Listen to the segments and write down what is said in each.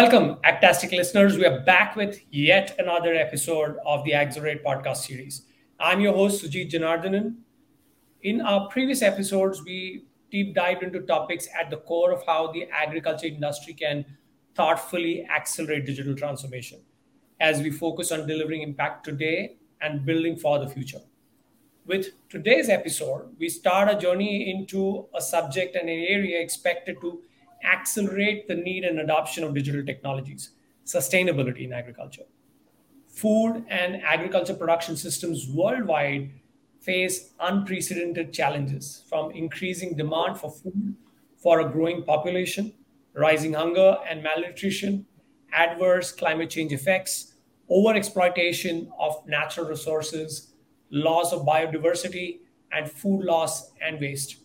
Welcome, Agtastic listeners. We are back with yet another episode of the Accelerate podcast series. I'm your host, Sujit Janardhanan. In our previous episodes, we deep dived into topics at the core of how the agriculture industry can thoughtfully accelerate digital transformation as we focus on delivering impact today and building for the future. With today's episode, we start a journey into a subject and an area expected to accelerate the need and adoption of digital technologies, sustainability in agriculture. Food and agriculture production systems worldwide face unprecedented challenges from increasing demand for food for a growing population, rising hunger and malnutrition, adverse climate change effects, overexploitation of natural resources, loss of biodiversity, and food loss and waste.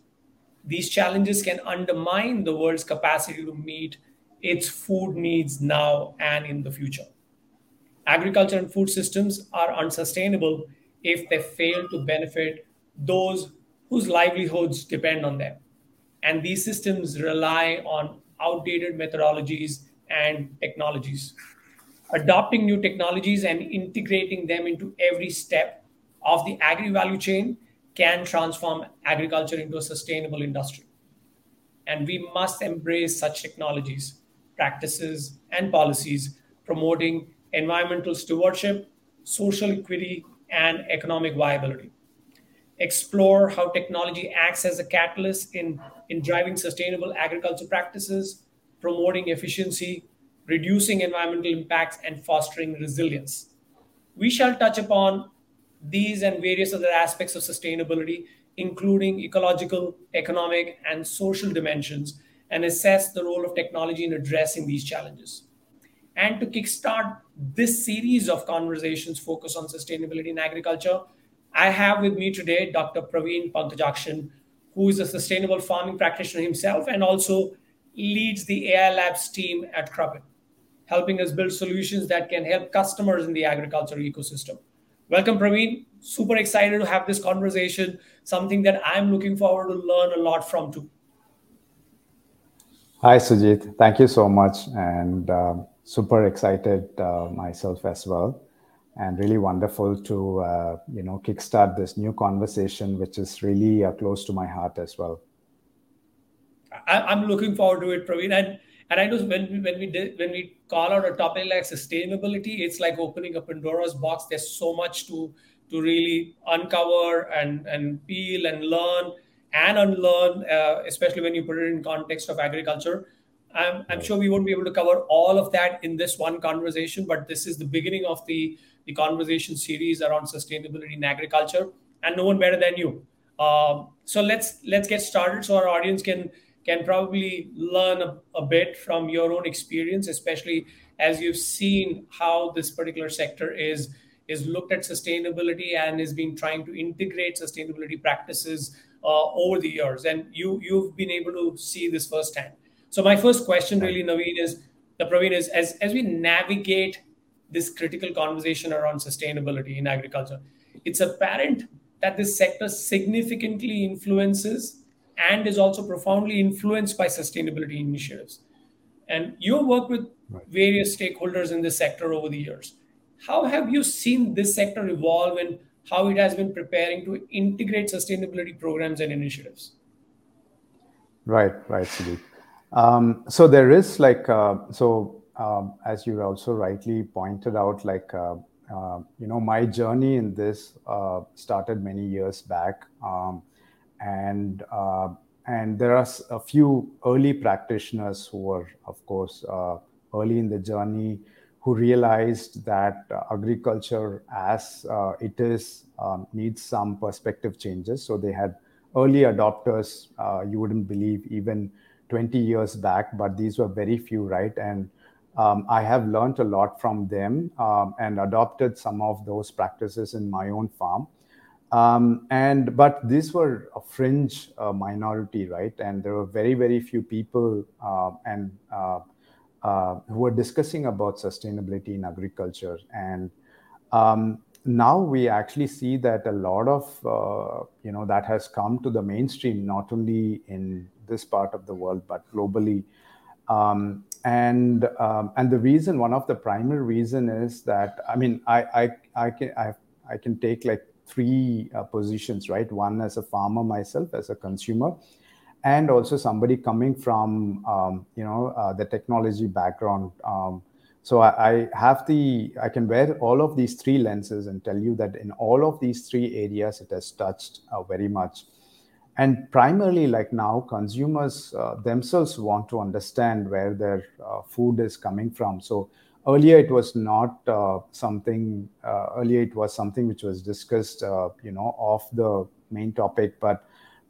These challenges can undermine the world's capacity to meet its food needs now and in the future. Agriculture and food systems are unsustainable if they fail to benefit those whose livelihoods depend on them. And these systems rely on outdated methodologies and technologies. Adopting new technologies and integrating them into every step of the agri value chain can transform agriculture into a sustainable industry. And we must embrace such technologies, practices, and policies promoting environmental stewardship, social equity, and economic viability. Explore how technology acts as a catalyst in, in driving sustainable agriculture practices, promoting efficiency, reducing environmental impacts, and fostering resilience. We shall touch upon these and various other aspects of sustainability, including ecological, economic, and social dimensions, and assess the role of technology in addressing these challenges. And to kickstart this series of conversations focused on sustainability in agriculture, I have with me today Dr. Praveen Pankajakshan, who is a sustainable farming practitioner himself and also leads the AI Labs team at Cropin, helping us build solutions that can help customers in the agriculture ecosystem. Welcome, Praveen. Super excited to have this conversation, something that I'm looking forward to learn a lot from too. Hi, Sujit. Thank you so much. And uh, super excited uh, myself as well and really wonderful to uh, you know kickstart this new conversation which is really uh, close to my heart as well I, am looking forward to it praveen and and i know when we, when we did when we call out a topic like sustainability it's like opening a pandora's box there's so much to to really uncover and and peel and learn and unlearn uh, especially when you put it in context of agriculture I'm, I'm sure we won't be able to cover all of that in this one conversation, but this is the beginning of the, the conversation series around sustainability in agriculture, and no one better than you. Um, so let's let's get started, so our audience can can probably learn a, a bit from your own experience, especially as you've seen how this particular sector is is looked at sustainability and has been trying to integrate sustainability practices uh, over the years, and you you've been able to see this firsthand. So my first question really, Naveen, is the Praveen is as, as we navigate this critical conversation around sustainability in agriculture, it's apparent that this sector significantly influences and is also profoundly influenced by sustainability initiatives. And you work with various stakeholders in this sector over the years. How have you seen this sector evolve and how it has been preparing to integrate sustainability programs and initiatives? Right, right, Sudeep. Um, so there is like uh, so um, as you also rightly pointed out, like uh, uh, you know my journey in this uh, started many years back, um, and uh, and there are a few early practitioners who were, of course, uh, early in the journey who realized that agriculture as it is um, needs some perspective changes. So they had early adopters. you wouldn't believe even 20 years back, but these were very few, right? And um, I have learned a lot from them um, and adopted some of those practices in my own farm. Um, and but these were a fringe uh, minority, right? And there were very, very few people uh, and uh, uh who were discussing about sustainability in agriculture. And um, now we actually see that a lot of uh, you know that has come to the mainstream, not only in this part of the world, but globally. Um, and um, and the reason, one of the primary reason is that I mean, I I I can I, I can take like three uh, positions, right? One as a farmer myself, as a consumer, and also somebody coming from um, you know uh, the technology background. Um, so I, I, have the I can wear all of these three lenses and tell you that in all of these three areas it has touched uh, very much and primarily like now consumers uh, themselves want to understand where their uh, food is coming from so earlier it was not uh, something uh, earlier it was something which was discussed uh, you know off the main topic but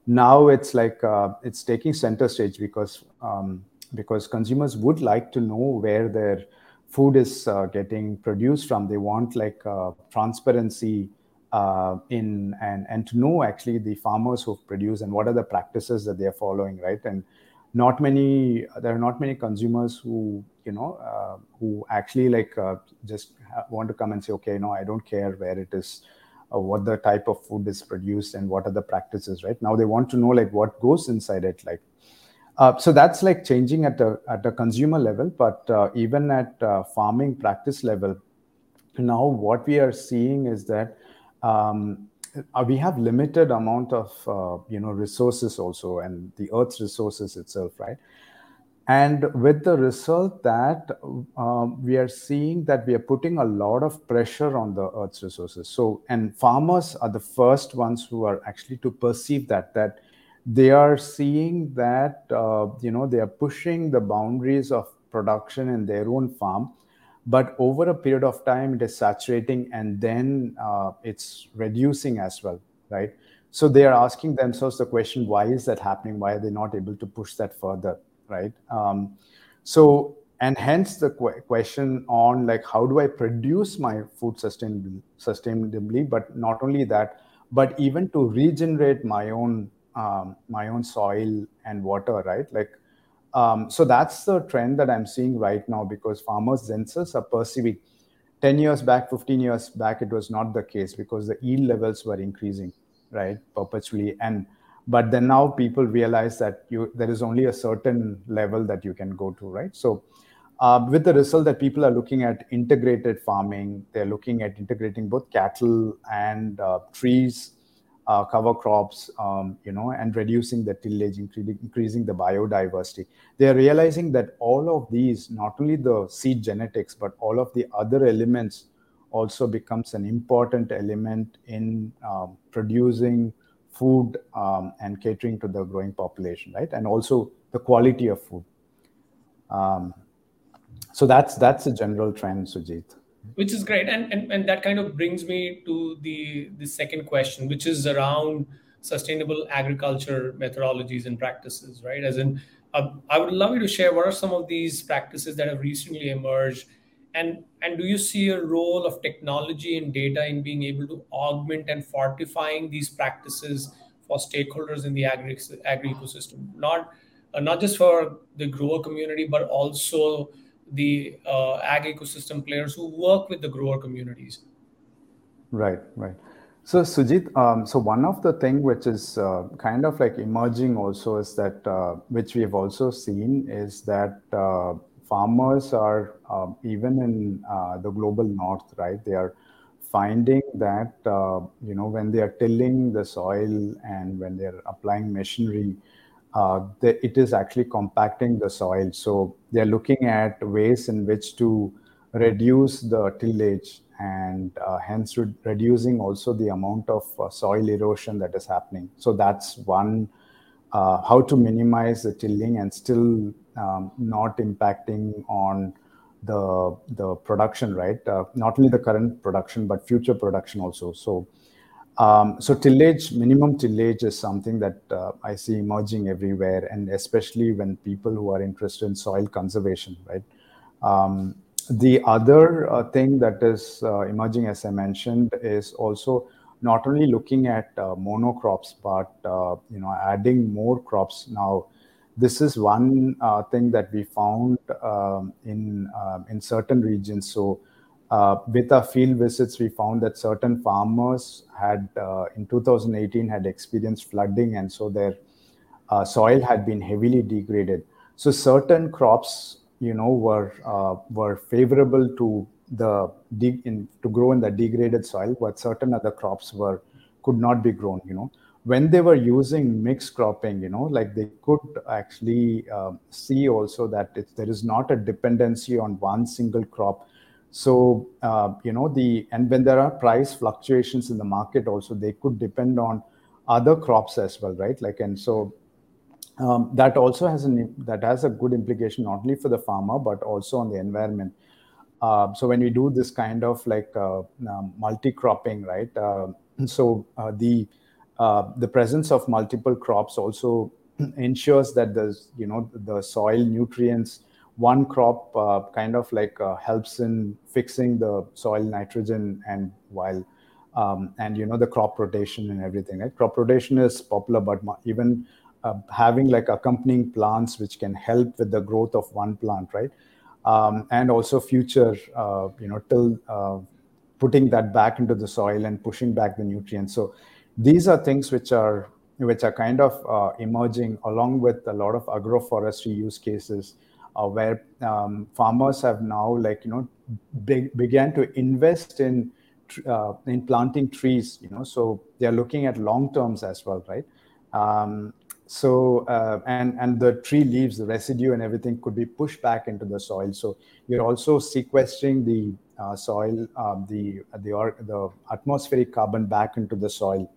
now it's like uh, it's taking center stage because um, because consumers would like to know where their food is getting produced from they want like transparency uh, in and and to know actually the farmers who produce and what are the practices that they are following, right? And not many there are not many consumers who you know uh, who actually like uh, just want to come and say, okay, no, I don't care where it is. Uh, what the type of food is produced and what are the practices right now they want to know like what goes inside it like uh, so that's like changing at the at a consumer level but uh, even at farming practice level now what we are seeing is that um, uh, we have limited amount of uh, you know resources also and the earth's resources itself right? And with the result that um, we are seeing that we are putting a lot of pressure on the earth's resources. So and farmers are the first ones who are actually to perceive that that they are seeing that uh, you know they are pushing the boundaries of production in their own farm but over a period of time it is saturating and then uh, it's reducing as well right? So they are asking themselves the question why is that happening? Why are they not able to push that further right? Um, so and hence the qu- question on like how do i produce my food sustainably sustainably? But not only that but even to regenerate my own um, my own soil and water right? Like um, so that's the trend that I'm seeing right now because farmers themselves are perceiving. 10 years back, 15 years back, it was not the case because the yield levels were increasing, right, perpetually. And but then now people realize that you there is only a certain level that you can go to, right? So uh, with the result that people are looking at integrated farming, they're looking at integrating both cattle and uh, trees uh, cover crops, um, you know, and reducing the tillage, increasing the biodiversity. They are realizing that all of these, not only the seed genetics, but all of the other elements also becomes an important element in um, producing food um, and catering to the growing population, right? And also the quality of food. Um, so that's that's a general trend, Sujit which is great. And, and and that kind of brings me to the the second question which is around sustainable agriculture methodologies and practices right? As in uh, i would love you to share what are some of these practices that have recently emerged and and do you see a role of technology and data in being able to augment and fortifying these practices for stakeholders in the agri, agri ecosystem? Not uh, not just for the grower community but also the uh, ag ecosystem players who work with the grower communities. Right, right. So Sujit, um, so one of the thing which is uh, kind of like emerging also is that uh, which we have also seen is that uh, farmers are um, even in uh, the global north, right? They are finding that uh, you know when they are tilling the soil and when they are applying machinery, it is actually compacting the soil. So they're looking at ways in which to reduce the tillage and uh, hence re- reducing also the amount of uh, soil erosion that is happening. So that's one uh, how to minimize the tilling and still um, not impacting on the the production, right? Uh, not only the current production but future production also. So um, so tillage, minimum tillage is something that uh, I see emerging everywhere, and especially when people who are interested in soil conservation, right? Um, the other uh, thing that is uh, emerging, as I mentioned, is also not only looking at uh, monocrops, but uh, you know, adding more crops. Now, this is one uh, thing that we found um, in in certain regions. So uh, with our field visits, we found that certain farmers had, uh, in 2018, had experienced flooding, and so their uh, soil had been heavily degraded. So certain crops, you know, were uh, were favorable to the de- in, to grow in the degraded soil, but certain other crops were could not be grown. You know, when they were using mixed cropping, you know, like they could actually um, see also that there is not a dependency on one single crop. So, uh, you know, the, and when there are price fluctuations in the market also, they could depend on other crops as well, right? Like, and so um, that also has an, that has a good implication, not only for the farmer, but also on the environment. Uh, so when we do this kind of like uh, um, multi-cropping, right? So the the presence of multiple crops also ensures that there's you know the soil nutrients one crop uh, kind of like uh, helps in fixing the soil nitrogen and while um, and you know the crop rotation and everything right? Crop rotation is popular but even uh, having like accompanying plants which can help with the growth of one plant right? Um, and also future uh, you know till uh, putting that back into the soil and pushing back the nutrients. So these are things which are which are kind of uh, emerging along with a lot of agroforestry use cases where um, farmers have now like you know big, began to invest in uh, in planting trees you know so they are looking at long terms as well right? Um, so uh, and and the tree leaves the residue and everything could be pushed back into the soil. So you're also sequestering the uh, soil um, the the the atmospheric carbon back into the soil.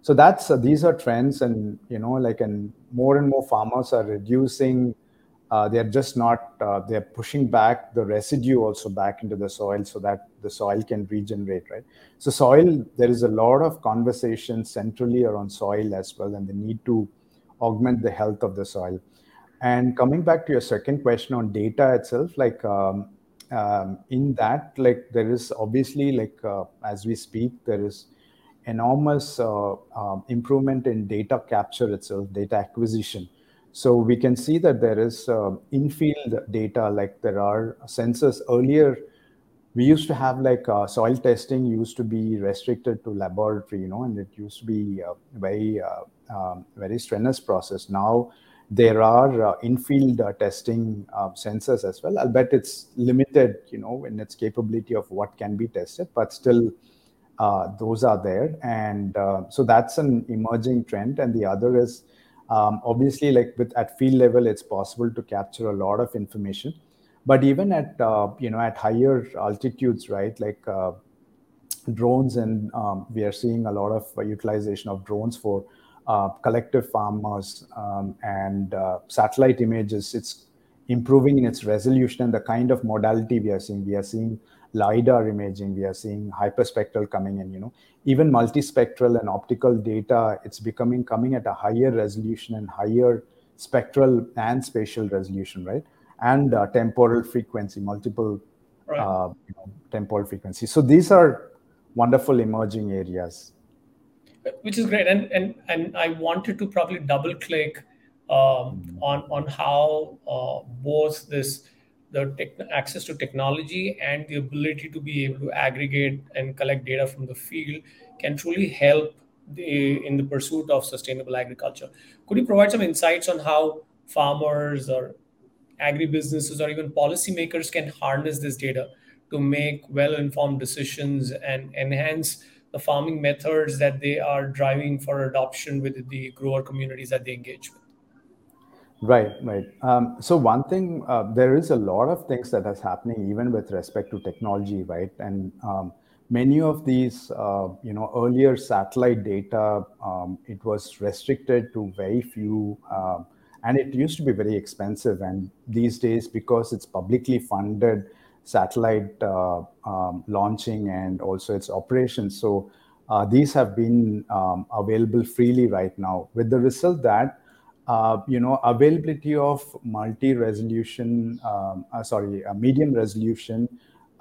So that's uh, these are trends and you know like and more and more farmers are reducing uh, they're just not uh, they're pushing back the residue also back into the soil so that the soil can regenerate right so soil there is a lot of conversation centrally around soil as well and the need to augment the health of the soil and coming back to your second question on data itself like um, um, in that like there is obviously like uh, as we speak there is enormous uh, uh, improvement in data capture itself, data acquisition. So we can see that there is uh, in-field data, like there are sensors. Earlier, we used to have like uh, soil testing used to be restricted to laboratory, you know, and it used to be a very, uh, um, very strenuous process. Now there are uh, in-field testing sensors as well. I'll bet it's limited, you know, in its capability of what can be tested, but still uh, those are there and uh, so that's an emerging trend and the other is um, obviously like with at field level it's possible to capture a lot of information. But even at uh, you know at higher altitudes right like uh, drones and um, we are seeing a lot of utilization of drones for uh, collective farmers um, and uh, satellite images. It's improving in its resolution and the kind of modality we are seeing. We are seeing lidar imaging we are seeing hyperspectral coming in you know. Even multispectral and optical data it's becoming coming at a higher resolution and higher spectral and spatial resolution right? And uh, temporal frequency multiple right. uh, you know, temporal frequency. So these are wonderful emerging areas. Which is great. And and and i wanted to probably double click um, mm-hmm. on on how uh, both this the tech, access to technology and the ability to be able to aggregate and collect data from the field can truly help the, in the pursuit of sustainable agriculture. Could you provide some insights on how farmers or agribusinesses or even policymakers can harness this data to make well-informed decisions and enhance the farming methods that they are driving for adoption with the grower communities that they engage with? Right, right. Um, so one thing, uh, there is a lot of things that is happening even with respect to technology, right? And um, many of these, uh, you know, earlier satellite data, um, it was restricted to very few, uh, and it used to be very expensive. And these days, because it's publicly funded satellite uh, um, launching and also its operations, so uh, these have been um, available freely right now. With the result that uh, you know, availability of multi-resolution, um, uh, sorry, uh, medium resolution,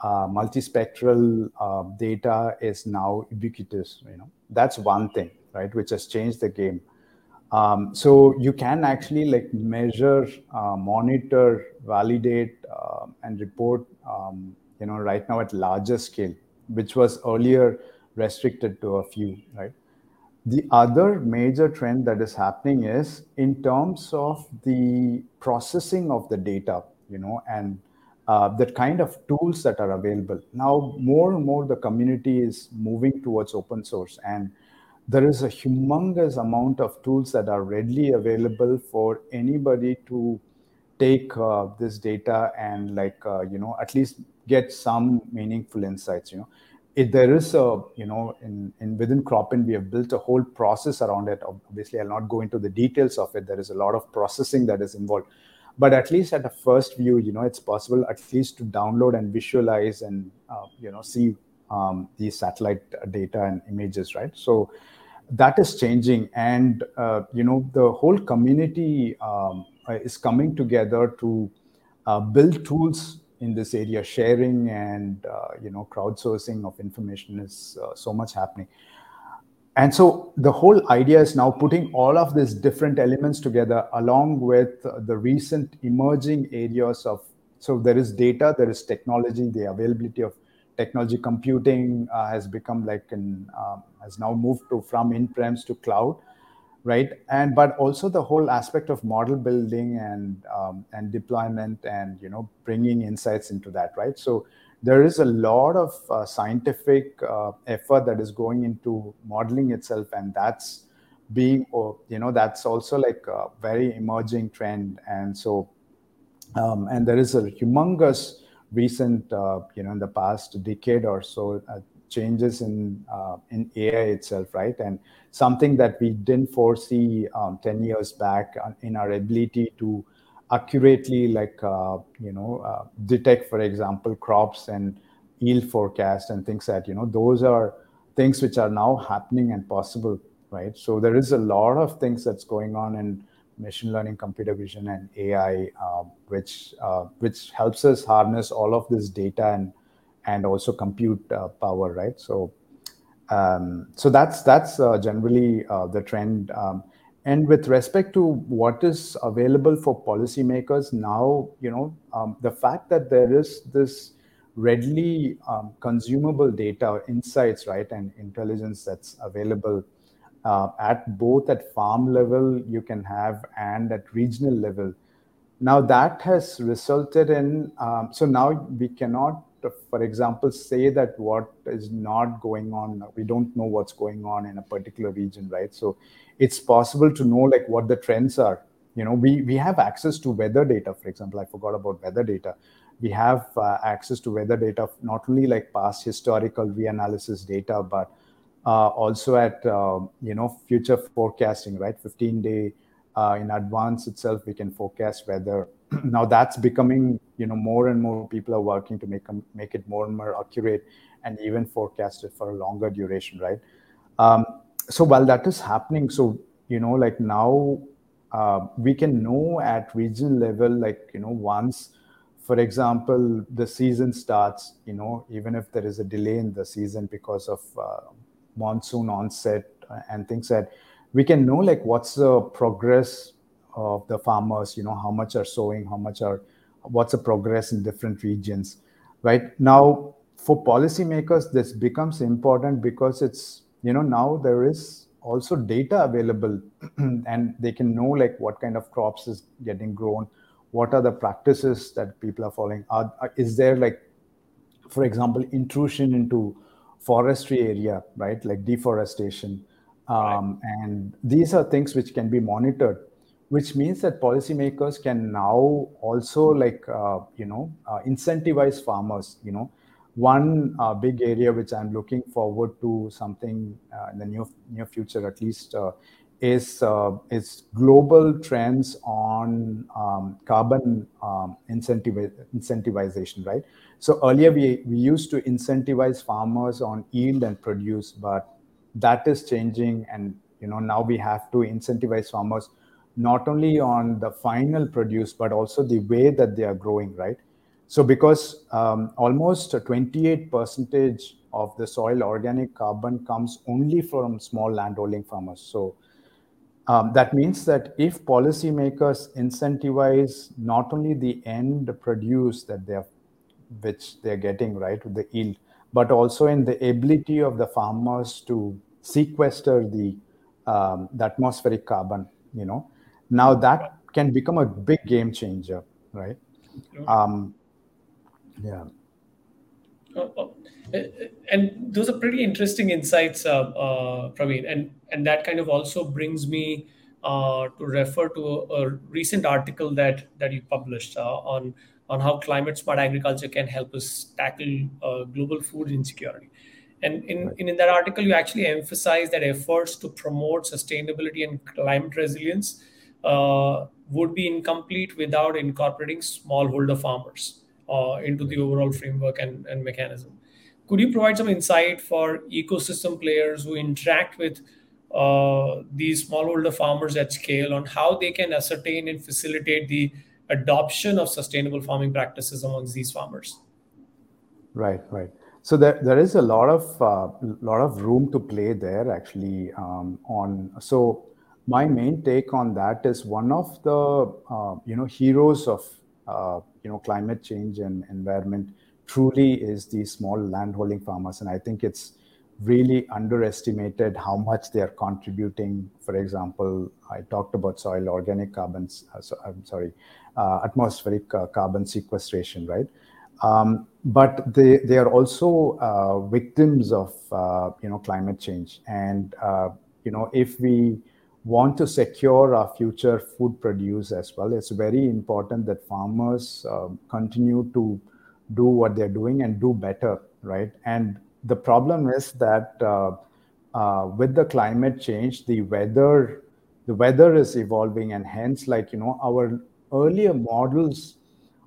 uh, multispectral uh, data is now ubiquitous. You know, that's one thing, right, which has changed the game. Um, so you can actually like measure, uh, monitor, validate, and report. Um, you know, right now at larger scale, which was earlier restricted to a few, right? The other major trend that is happening is in terms of the processing of the data. you know, and uh, the kind of tools that are available. Now, more and more the community is moving towards open source, and there is a humongous amount of tools that are readily available for anybody to take uh, this data and like uh, you know at least get some meaningful insights you know if there is a you know in, in within cropin we have built a whole process around it. Obviously i'll not go into the details of it. There is a lot of processing that is involved. But at least at a first view you know it's possible at least to download and visualize and uh, you know see um, these satellite data and images right? So that is changing. And uh, you know the whole community um, is coming together to uh, build tools in this area sharing and uh, you know crowdsourcing of information is uh, so much happening. And so the whole idea is now putting all of these different elements together along with the recent emerging areas of so there is data there is technology the availability of technology computing uh, has become like an um, has now moved to from in-prems to cloud right? And but also the whole aspect of model building and um, and deployment and you know bringing insights into that right? So there is a lot of uh, scientific uh, effort that is going into modeling itself and that's being or you know that's also like a very emerging trend. And so um, and there is a humongous recent uh, you know in the past decade or so uh, changes in uh, in ai itself right? And something that we didn't foresee um, 10 years back in our ability to accurately like uh, you know uh, detect for example crops and yield forecast and things that you know those are things which are now happening and possible right? So there is a lot of things that's going on in machine learning computer vision and ai uh, which uh, which helps us harness all of this data and and also compute uh, power right so um, so that's that's uh, generally uh, the trend. Um, and with respect to what is available for policymakers now, you know, um, the fact that there is this readily um, consumable data, insights, right, and intelligence that's available uh, at both at farm level you can have and at regional level. Now that has resulted in um, so now we cannot for example, say that what is not going on, we don't know what's going on in a particular region, right? So it's possible to know like what the trends are. You know, we, we have access to weather data, for example. I forgot about weather data. We have uh, access to weather data, not only like past historical reanalysis data, but uh, also at, uh, you know, future forecasting, right? 15 day uh, in advance itself, we can forecast weather now that's becoming you know more and more people are working to make make it more and more accurate and even forecasted for a longer duration right? Um, so while that is happening so you know like now uh, we can know at regional level like you know once for example the season starts you know even if there is a delay in the season because of uh, monsoon onset and things that we can know like what's the progress of the farmers you know how much are sowing how much are what's the progress in different regions right? Now for policymakers this becomes important because it's you know now there is also data available and they can know like what kind of crops is getting grown what are the practices that people are following are, is there like for example intrusion into forestry area right? Like deforestation. Um, right. and these are things which can be monitored which means that policymakers can now also like uh, you know uh, incentivize farmers you know. One uh, big area which i'm looking forward to something uh, in the near near future at least uh, is uh, is global trends on um, carbon um, incentivization right? So earlier we we used to incentivize farmers on yield and produce but that is changing and you know now we have to incentivize farmers not only on the final produce, but also the way that they are growing, right? So because um, almost 28 percentage of the soil organic carbon comes only from small landholding farmers. So um, that means that if policymakers incentivize not only the end produce that they're which they're getting right with the yield, but also in the ability of the farmers to sequester the um, the atmospheric carbon, you know, now that can become a big game changer, right? Um, yeah. Oh, oh. And those are pretty interesting insights, uh, uh, Praveen. And and that kind of also brings me uh, to refer to a, recent article that that you published uh, on on how climate smart agriculture can help us tackle uh, global food insecurity. And in, right. in, in that article, you actually emphasize that efforts to promote sustainability and climate resilience uh, would be incomplete without incorporating smallholder farmers uh, into the overall framework and, and mechanism. Could you provide some insight for ecosystem players who interact with uh, these smallholder farmers at scale on how they can ascertain and facilitate the adoption of sustainable farming practices amongst these farmers? Right, right. So there, there is a lot of uh, lot of room to play there actually um, on. So my main take on that is one of the uh, you know heroes of uh, you know climate change and environment truly is the small landholding farmers, and I think it's really underestimated how much they are contributing. For example, I talked about soil organic carbons. Uh, so, I'm sorry, uh, atmospheric uh, carbon sequestration, right? Um, but they, they are also uh, victims of you know climate change and you know if we want to secure our future food produce as well. It's very important that farmers uh, continue to do what they're doing and do better right? And the problem is that uh, uh, with the climate change the weather the weather is evolving and hence like you know our earlier models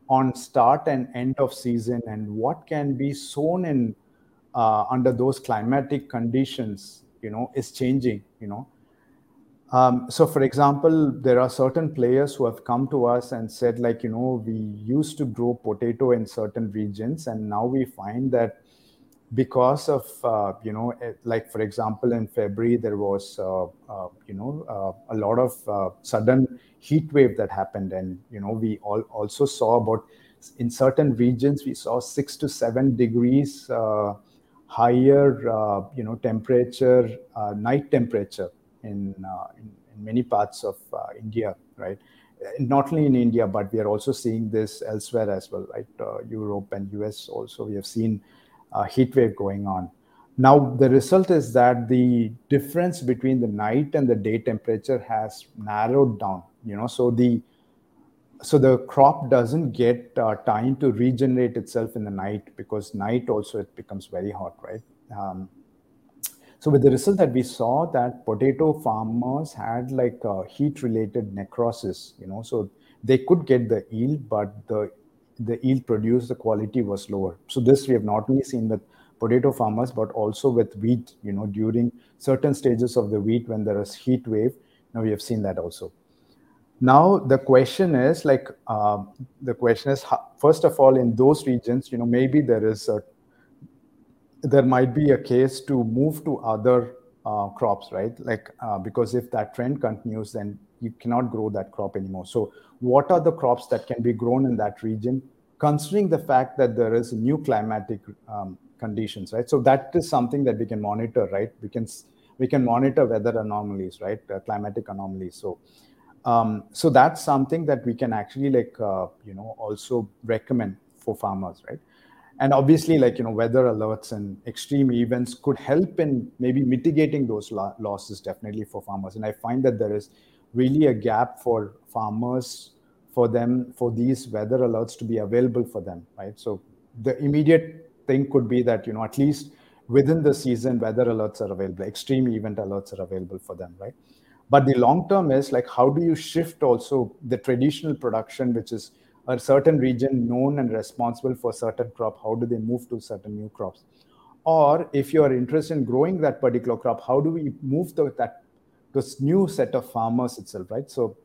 on start and end of season and what can be sown in uh, under those climatic conditions you know is changing you know. um, so for example there are certain players who have come to us and said like you know we used to grow potato in certain regions and now we find that because of uh, you know eh, like for example in february there was uh, uh, you know a lot of sudden heat wave that happened and you know we all also saw about in certain regions we saw 6 to 7 degrees higher you know temperature night temperature in, in, in many parts of india right not only in india but we are also seeing this elsewhere as well right europe and us also we have seen uh, heat wave going on. Now, the result is that the difference between the night and the day temperature has narrowed down. You know, so the so the crop doesn't get uh, time to regenerate itself in the night because night also it becomes very hot, right? Um, so with the result that we saw that potato farmers had like heat-related necrosis, you know, so they could get the yield, but the the yield produced, the quality was lower. So this we have not only seen with potato farmers, but also with wheat, you know, during certain stages of the wheat when there is heat wave. Now we have seen that also. Now the question is like, uh, the question is, first of all, in those regions, you know, maybe there is a, there might be a case to move to other uh, crops, right? Like, uh, because if that trend continues, then you cannot grow that crop anymore. So what are the crops that can be grown in that region, considering the fact that there is new climatic um, conditions, right? So that is something that we can monitor, right? We can we can monitor weather anomalies, right? Uh, climatic anomalies. So um, so that's something that we can actually like uh, you know also recommend for farmers, right? And obviously, like you know, weather alerts and extreme events could help in maybe mitigating those lo- losses definitely for farmers. And I find that there is really a gap for farmers for them for these weather alerts to be available for them right so the immediate thing could be that you know at least within the season weather alerts are available extreme event alerts are available for them right but the long term is like how do you shift also the traditional production which is a certain region known and responsible for certain crop how do they move to certain new crops or if you are interested in growing that particular crop how do we move that this new set of farmers itself, right? So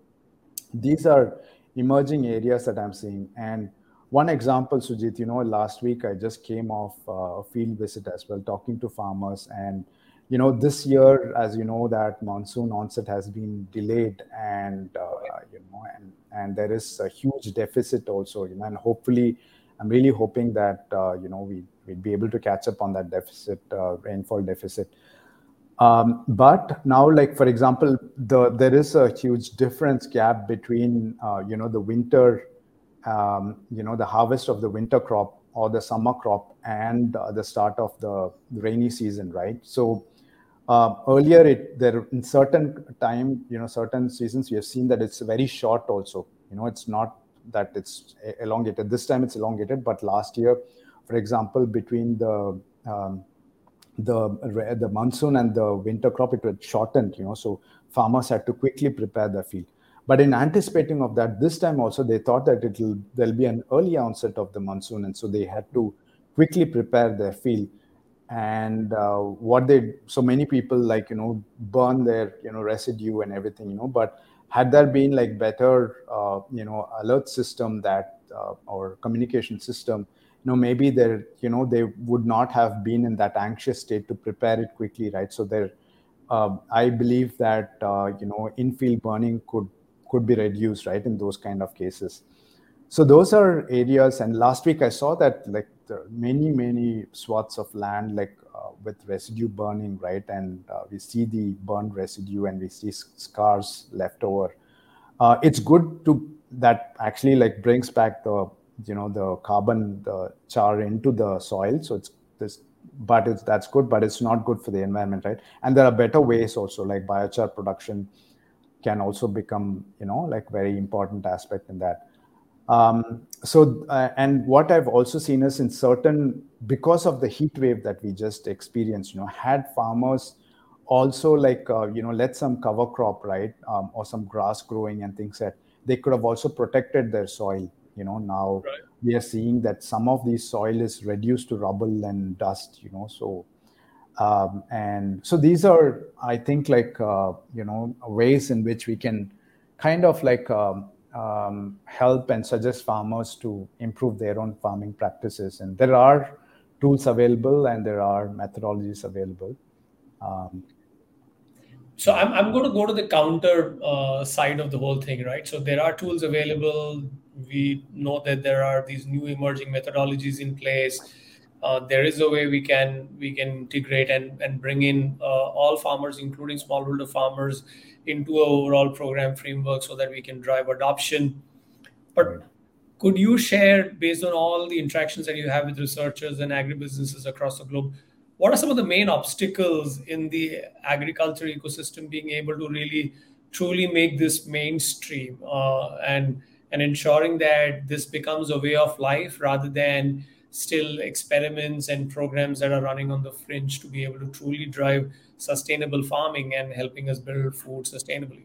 these are emerging areas that I'm seeing. And one example, Sujit, you know, last week I just came off uh, a field visit as well, talking to farmers. And, you know, this year, as you know, that monsoon onset has been delayed and, uh, you know, and, and there is a huge deficit also, you know, and hopefully, I'm really hoping that, uh, you know, we, we'd be able to catch up on that deficit, uh, rainfall deficit. Um, but now, like for example, the there is a huge difference gap between uh, you know the winter um, you know the harvest of the winter crop or the summer crop and uh, the start of the rainy season, right? So uh, earlier, it there in certain time, you know, certain seasons we have seen that it's very short. Also, you know, it's not that it's elongated. This time it's elongated, but last year, for example, between the um, the the monsoon and the winter crop, it was shortened. You know, so farmers had to quickly prepare their field. But in anticipating of that, this time also they thought that it will there'll be an early onset of the monsoon, and so they had to quickly prepare their field. And uh, what they so many people like you know burn their you know residue and everything you know, but had there been like better uh, you know alert system that uh, or communication system you know maybe they you know they would not have been in that anxious state to prepare it quickly right? So there uh, i believe that uh, you know infield burning could could be reduced right in those kind of cases. So those are areas and last week i saw that like many many swaths of land like uh, with residue burning right? And uh, we see the burned residue and we see scars left over. Uh, it's good to that actually like brings back the you know the carbon the char into the soil. So it's this but it's that's good but it's not good for the environment right? And there are better ways also like biochar production can also become you know like very important aspect in that um, so uh, and what i've also seen is in certain because of the heat wave that we just experienced you know had farmers also like uh, you know let some cover crop right um, or some grass growing and things that they could have also protected their soil you know now right. we are seeing that some of the soil is reduced to rubble and dust you know so um, and so these are i think like uh, you know ways in which we can kind of like um, um, help and suggest farmers to improve their own farming practices. And there are tools available and there are methodologies available. Um, so I'm, I'm going to go to the counter uh, side of the whole thing right? So there are tools available. We know that there are these new emerging methodologies in place. Uh, there is a way we can we can integrate and, and bring in uh, all farmers including smallholder farmers into an overall program framework so that we can drive adoption. But could you share based on all the interactions that you have with researchers and agribusinesses across the globe what are some of the main obstacles in the agriculture ecosystem being able to really truly make this mainstream uh, and and ensuring that this becomes a way of life rather than still experiments and programs that are running on the fringe to be able to truly drive sustainable farming and helping us build food sustainably.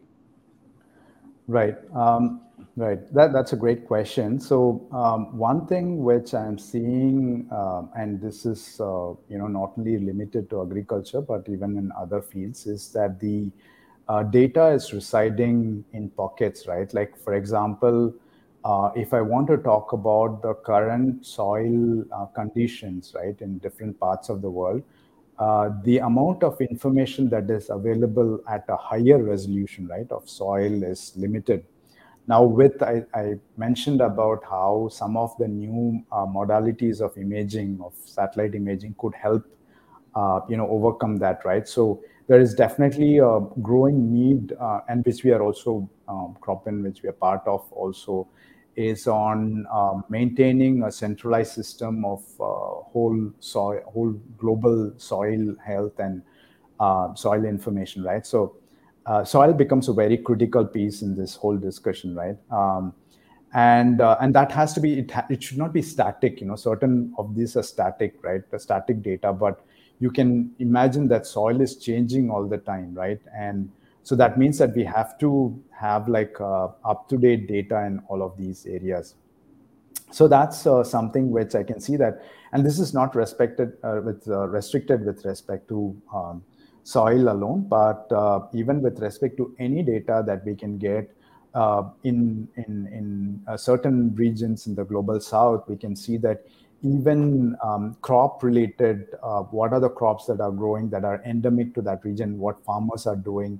Right. Um, right. That, that's a great question. So um, one thing which i'm seeing uh, and this is uh, you know not only limited to agriculture but even in other fields is that the uh, data is residing in pockets right? Like for example if I want to talk about the current soil uh, conditions, right, in different parts of the world, uh, the amount of information that is available at a higher resolution, right, of soil is limited. Now, with I, I mentioned about how some of the new uh, modalities of imaging, of satellite imaging, could help, uh, you know, overcome that, right? So there is definitely a growing need, uh, and which we are also um, Cropin, which we are part of, also is on uh, maintaining a centralized system of uh, whole soil, whole global soil health and uh, soil information, right? So, uh, soil becomes a very critical piece in this whole discussion, right? Um, and uh, and that has to be it, ha- it should not be static. You know, certain of these are static, right? The static data, but you can imagine that soil is changing all the time, right? And so that means that we have to have like uh, up to date data in all of these areas. So that's uh, something which i can see that and this is not respected uh, with uh, restricted with respect to um, soil alone but uh, even with respect to any data that we can get uh, in in in uh, certain regions in the global south we can see that even um, crop related what are the crops that are growing that are endemic to that region what farmers are doing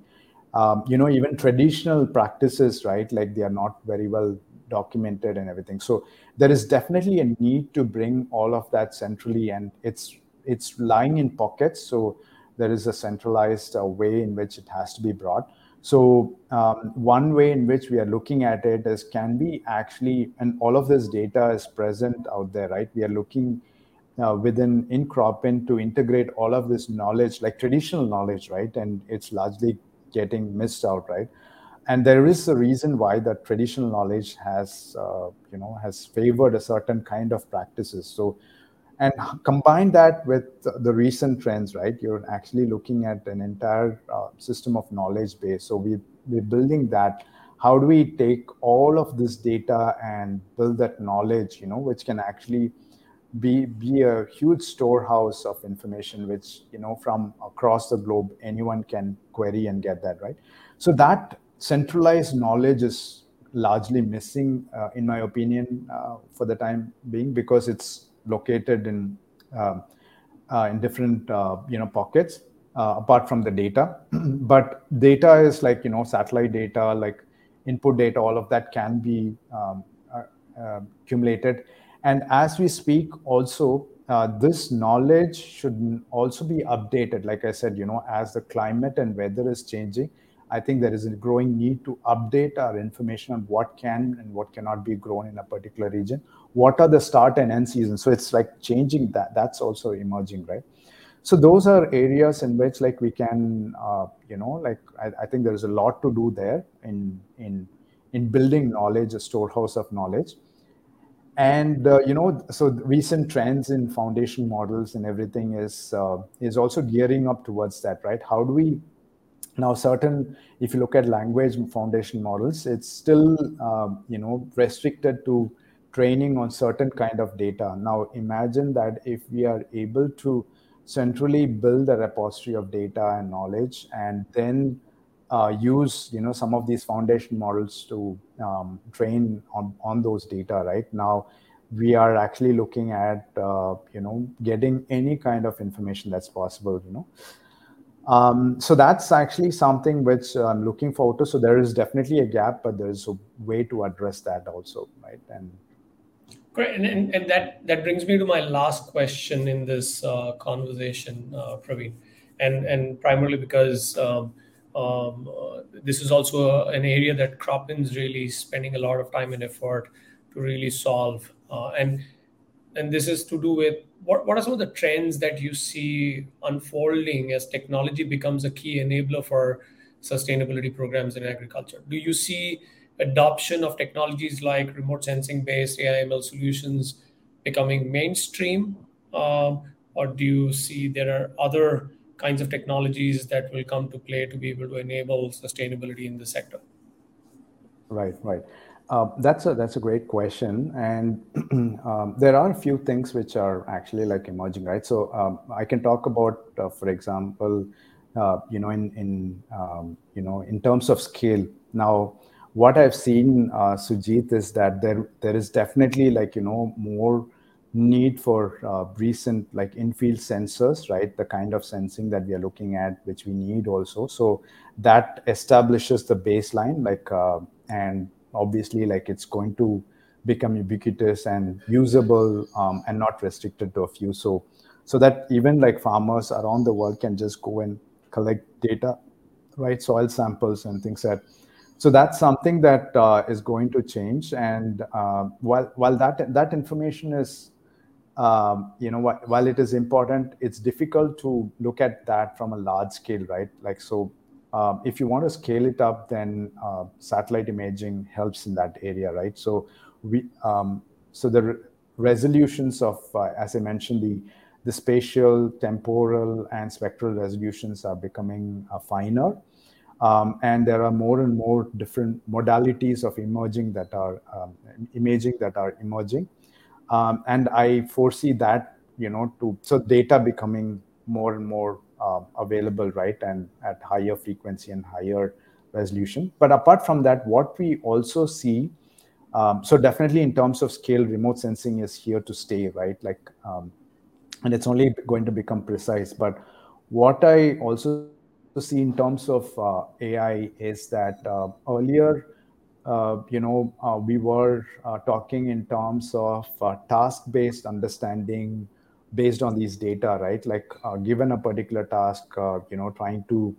um, you know even traditional practices right like they are not very well documented and everything so there is definitely a need to bring all of that centrally and it's it's lying in pockets so there is a centralized uh, way in which it has to be brought So um, one way in which we are looking at it is can we actually, and all of this data is present out there, right? We are looking uh, within in Cropin to integrate all of this knowledge, like traditional knowledge, right? And it's largely getting missed out, right? And there is a reason why the traditional knowledge has, uh, you know, has favored a certain kind of practices. So, and combine that with the recent trends, right? You're actually looking at an entire uh, system of knowledge base. So we we're building that. How do we take all of this data and build that knowledge, you know, which can actually be be a huge storehouse of information which you know from across the globe anyone can query and get that right? So that centralized knowledge is largely missing uh, in my opinion uh, for the time being because it's located in um, uh, in different uh, you know pockets uh, apart from the data. But data is like you know satellite data like input data all of that can be um, uh, accumulated and as we speak, also, uh, this knowledge should also be updated. Like I said, you know, as the climate and weather is changing, I think there is a growing need to update our information on what can and what cannot be grown in a particular region. What are the start and end seasons? So it's like changing that. That's also emerging, right? So those are areas in which like we can, uh, you know, like I, I think there is a lot to do there in in in building knowledge, a storehouse of knowledge and uh, you know so recent trends in foundation models and everything is uh, is also gearing up towards that right? How do we now certain if you look at language foundation models it's still um, you know restricted to training on certain kind of data. Now imagine that if we are able to centrally build a repository of data and knowledge and then uh, use you know some of these foundation models to um, train on on those data right? Now we are actually looking at uh, you know getting any kind of information that's possible you know. Um, so that's actually something which i'm looking forward to. So there is definitely a gap but there's a way to address that also right? And Great, and, and, and, that that brings me to my last question in this uh, conversation, uh, Praveen, and and primarily because um, um, uh, this is also a, an area that Cropin's really spending a lot of time and effort to really solve. Uh, and and this is to do with what, what are some of the trends that you see unfolding as technology becomes a key enabler for sustainability programs in agriculture? Do you see adoption of technologies like remote sensing based AIML solutions becoming mainstream? Um, or do you see there are other kinds of technologies that will come to play to be able to enable sustainability in the sector? Right, right. Uh, that's a that's a great question, and um, there are a few things which are actually like emerging, right? So um, I can talk about, uh, for example, uh, you know, in in um, you know, in terms of scale. Now, what I've seen, uh, Sujit, is that there there is definitely like you know more need for uh, recent like in-field sensors right? The kind of sensing that we are looking at which we need also. So that establishes the baseline like uh, and obviously like it's going to become ubiquitous and usable um, and not restricted to a few. So so that even like farmers around the world can just go and collect data right? Soil samples and things that so that's something that uh, is going to change. And uh, while while that that information is um, you know, while it is important, it's difficult to look at that from a large scale, right? Like, so um, if you want to scale it up, then uh, satellite imaging helps in that area, right? So we, um, so the re- resolutions of, uh, as I mentioned, the the spatial, temporal, and spectral resolutions are becoming uh, finer. Um, and there are more and more different modalities of emerging that are um, imaging that are emerging um, and I foresee that you know to so data becoming more and more uh, available, right, and at higher frequency and higher resolution. But apart from that, what we also see, um, so definitely in terms of scale, remote sensing is here to stay, right? Like, um, and it's only going to become precise. But what I also see in terms of uh, AI is that uh, earlier you know, uh, we were uh, talking in terms of uh, task-based understanding based on these data, right? Like uh, given a particular task, uh, you know, trying to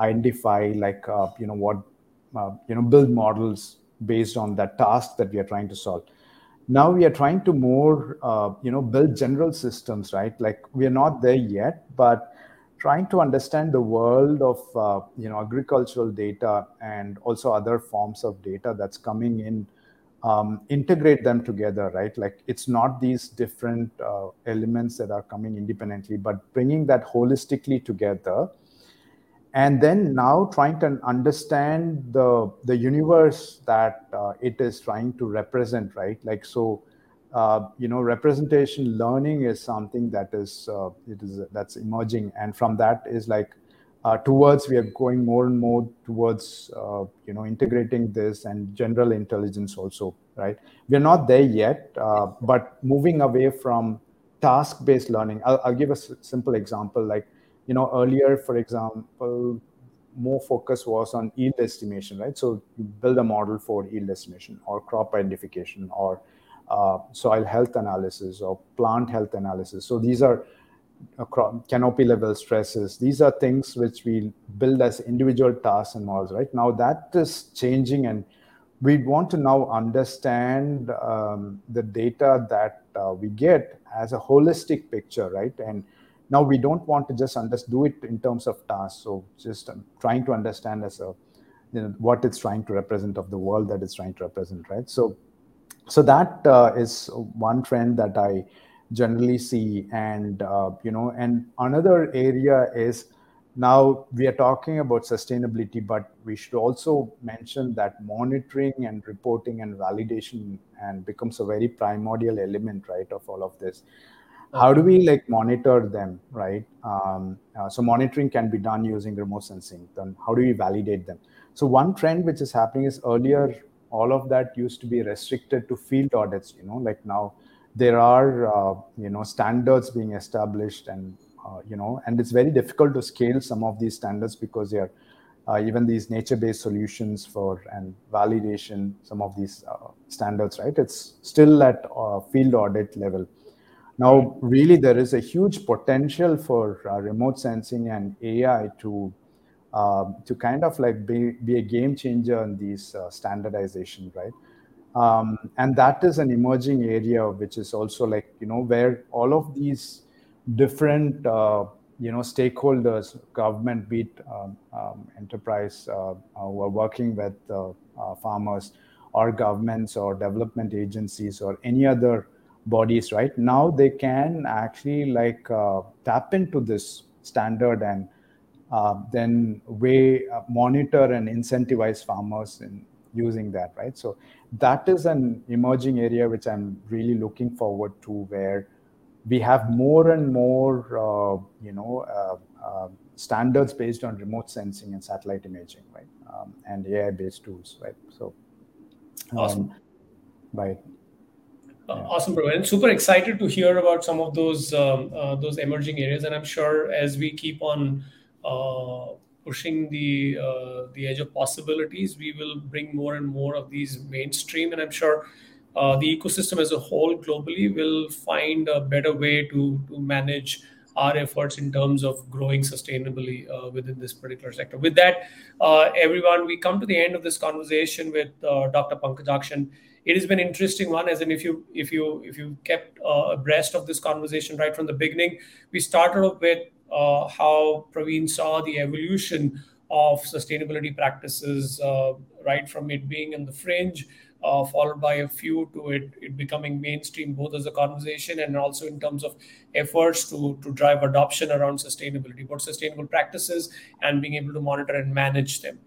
identify like uh, you know what uh, you know build models based on that task that we are trying to solve now we are trying to more uh, you know build general systems right like we are not there yet but trying to understand the world of uh, you know agricultural data and also other forms of data that's coming in um, integrate them together right? Like it's not these different uh, elements that are coming independently but bringing that holistically together. And then now trying to understand the the universe that uh, it is trying to represent right? Like so uh, you know representation learning is something that is uh, it is that's emerging. And from that is like uh, towards we are going more and more towards uh, you know integrating this and general intelligence also right? We're not there yet uh, but moving away from task based learning I'll, I'll give a s- simple example like you know earlier for example more focus was on yield estimation right? So you build a model for yield estimation or crop identification or soil health analysis or plant health analysis. So these are uh, canopy level stresses. These are things which we build as individual tasks and models right? Now that is changing and we want to now understand um, the data that uh, we get as a holistic picture right? And now we don't want to just under, do it in terms of tasks. So just um, trying to understand as a you know what it's trying to represent of the world that it's trying to represent right? So so that uh, is one trend that i generally see and uh, you know and another area is now we are talking about sustainability but we should also mention that monitoring and reporting and validation and becomes a very primordial element right of all of this. How do we like monitor them right? Um, uh, so monitoring can be done using remote sensing. Then how do we validate them? So one trend which is happening is earlier all of that used to be restricted to field audits you know like now there are uh, you know standards being established and uh, you know and it's very difficult to scale some of these standards because they are uh, even these nature-based solutions for and validation some of these uh, standards right? It's still at uh, field audit level. Now, really, there is a huge potential for uh, remote sensing and AI to uh, to kind of like be, be a game changer in these uh, standardization, right? Um, and that is an emerging area, which is also like you know where all of these different uh, you know stakeholders, government, be it um, um, enterprise, uh, uh, who are working with farmers, or governments, or development agencies, or any other bodies right now they can actually like uh, tap into this standard and uh, then way uh, monitor and incentivize farmers in using that right? So that is an emerging area which i'm really looking forward to where we have more and more uh, you know uh, uh, standards based on remote sensing and satellite imaging right? Um, and ai based tools right? So um, awesome. right uh, awesome, bro. And super excited to hear about some of those um, uh, those emerging areas. And I'm sure as we keep on uh, pushing the uh, the edge of possibilities, we will bring more and more of these mainstream. And I'm sure uh, the ecosystem as a whole globally will find a better way to to manage our efforts in terms of growing sustainably uh, within this particular sector. With that, everyone, we come to the end of this conversation with Dr. Pankajakshan it has been interesting one as in if you if you if you kept uh, abreast of this conversation right from the beginning we started off with uh, how praveen saw the evolution of sustainability practices uh, right from it being in the fringe uh, followed by a few to it, it becoming mainstream both as a conversation and also in terms of efforts to, to drive adoption around sustainability both sustainable practices and being able to monitor and manage them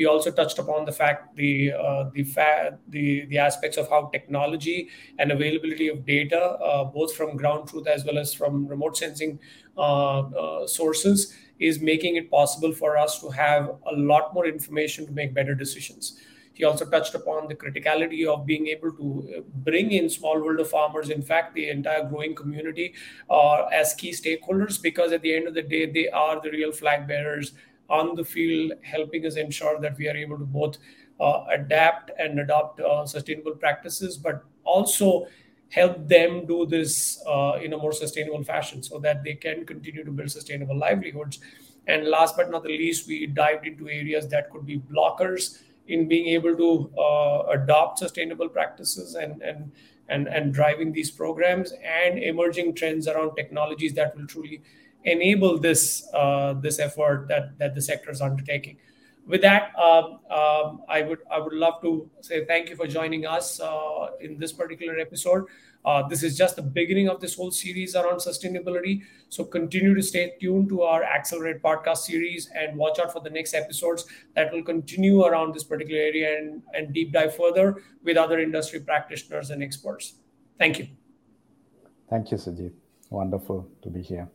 we also touched upon the fact the uh, the, fa- the the aspects of how technology and availability of data, uh, both from ground truth as well as from remote sensing uh, uh, sources, is making it possible for us to have a lot more information to make better decisions. He also touched upon the criticality of being able to uh, bring in smallholder farmers, in fact, the entire growing community, uh, as key stakeholders, because at the end of the day, they are the real flag bearers on the field, helping us ensure that we are able to both uh, adapt and adopt uh, sustainable practices, but also help them do this uh, in a more sustainable fashion so that they can continue to build sustainable livelihoods. And last but not the least, we dived into areas that could be blockers in being able to uh, adopt sustainable practices and, and and and driving these programs and emerging trends around technologies that will truly enable this uh, this effort that that the sector is undertaking. With that, um, um, I would I would love to say thank you for joining us uh, in this particular episode. Uh, this is just the beginning of this whole series around sustainability. So continue to stay tuned to our Accelerate podcast series and watch out for the next episodes that will continue around this particular area and, and deep dive further with other industry practitioners and experts. Thank you. Thank you, Sujit. Wonderful to be here.